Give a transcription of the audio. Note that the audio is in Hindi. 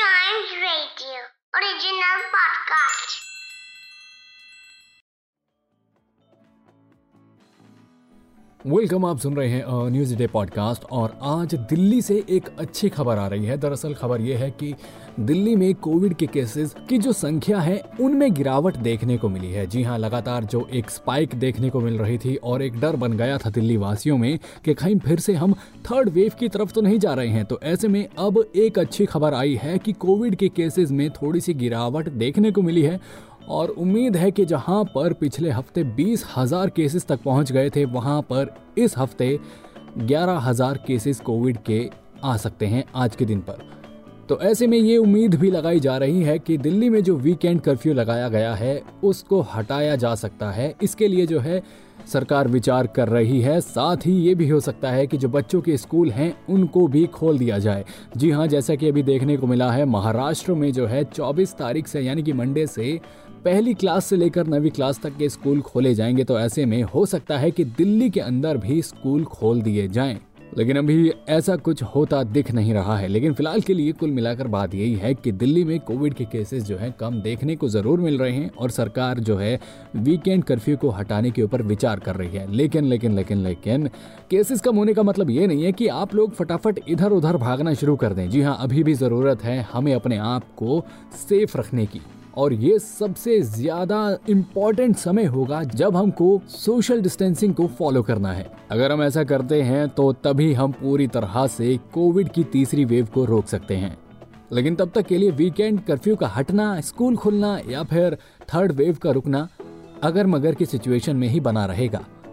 Giant Radio original podcast. Welcome आप सुन रहे हैं न्यूज़ डे पॉडकास्ट और आज दिल्ली से एक अच्छी खबर आ रही है। दरअसल खबर यह है कि दिल्ली में कोविड के केसेस की जो संख्या है, उनमें गिरावट देखने को मिली है। जी हाँ लगातार जो एक स्पाइक देखने को मिल रही थी और एक डर बन गया था दिल्ली वासियों में कि कहीं फिर से हम थर्ड वेव की तरफ़ तो नहीं जा रहे हैं। तो ऐसे में अब एक अच्छी खबर आई है कि कोविड के केसेस में थोड़ी सी गिरावट देखने को मिली है और उम्मीद है कि जहाँ पर पिछले हफ़्ते बीस हज़ार केसेस तक पहुँच गए थे, वहाँ पर इस हफ़्ते ग्यारह हज़ार केसेस कोविड के आ सकते हैं आज के दिन पर। तो ऐसे में ये उम्मीद भी लगाई जा रही है कि दिल्ली में जो वीकेंड कर्फ्यू लगाया गया है, उसको हटाया जा सकता है। इसके लिए जो है, सरकार विचार कर रही है। साथ ही ये भी हो सकता है कि जो बच्चों के स्कूल हैं, उनको भी खोल दिया जाए। जी हाँ जैसा कि अभी देखने को मिला है, महाराष्ट्र में जो है 24 तारीख से, यानी कि मंडे से, पहली क्लास से लेकर नवी क्लास तक के स्कूल खोले जाएँगे। तो ऐसे में हो सकता है कि दिल्ली के अंदर भी स्कूल खोल दिए जाएँ। लेकिन अभी ऐसा कुछ होता दिख नहीं रहा है। लेकिन फ़िलहाल के लिए कुल मिलाकर बात यही है कि दिल्ली में कोविड के केसेस जो हैं कम देखने को ज़रूर मिल रहे हैं और सरकार जो है वीकेंड कर्फ्यू को हटाने के ऊपर विचार कर रही है। लेकिन लेकिन लेकिन लेकिन केसेस कम होने का मतलब ये नहीं है कि आप लोग फटाफट इधर उधर भागना शुरू कर दें। जी हाँ अभी भी ज़रूरत है हमें अपने आप को सेफ़ रखने की। और ये सबसे ज़्यादा इम्पोर्टेंट समय होगा जब हमको सोशल डिस्टेंसिंग को फॉलो करना है। अगर हम ऐसा करते हैं तो तभी हम पूरी तरह से कोविड की तीसरी वेव को रोक सकते हैं। लेकिन तब तक के लिए वीकेंड कर्फ्यू का हटना स्कूल खुलना या फिर थर्ड वेव का रुकना अगर मगर की सिचुएशन में ही बना रहेगा।